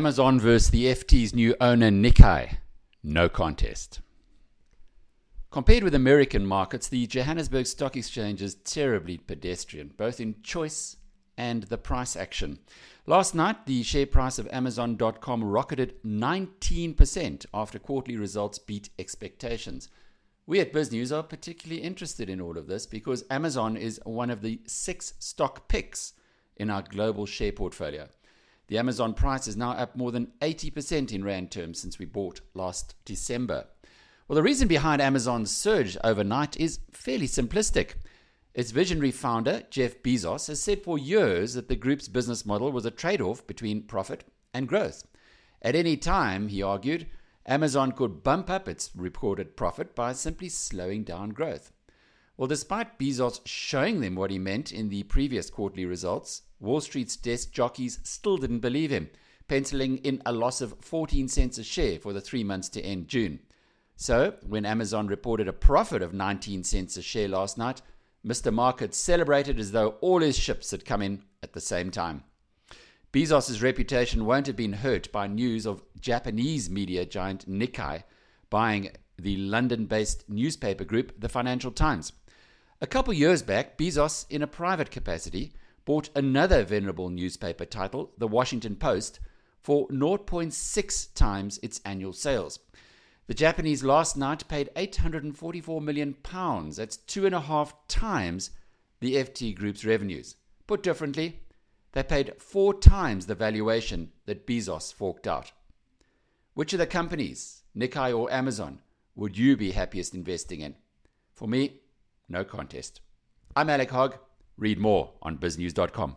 Amazon versus the FT's new owner Nikkei. No contest. Compared with American markets, the Johannesburg Stock Exchange is terribly pedestrian, both in choice and the price action. Last night, the share price of Amazon.com rocketed 19% after quarterly results beat expectations. We at BizNews are particularly interested in all of this because Amazon is one of the six stock picks in our global share portfolio. The Amazon price is now up more than 80% in Rand terms since we bought last December. Well, the reason behind Amazon's surge overnight is fairly simplistic. Its visionary founder, Jeff Bezos, has said for years that the group's business model was a trade off between profit and growth. At any time, he argued, Amazon could bump up its reported profit by simply slowing down growth. Well, despite Bezos showing them what he meant in the previous quarterly results, Wall Street's desk jockeys still didn't believe him, penciling in a loss of 14 cents a share for the three months to end June. So, when Amazon reported a profit of 19 cents a share last night, Mr. Market celebrated as though all his ships had come in at the same time. Bezos' reputation won't have been hurt by news of Japanese media giant Nikkei buying the London based newspaper group, the Financial Times. A couple years back, Bezos, in a private capacity, bought another venerable newspaper title, the Washington Post, for 0.6 times its annual sales. The Japanese last night paid 844 million pounds. That's two and a half times the FT Group's revenues. Put differently, they paid four times the valuation that Bezos forked out. Which of the companies, Nikkei or Amazon, would you be happiest investing in? For me, no contest. I'm Alec Hogg. Read more on biznews.com.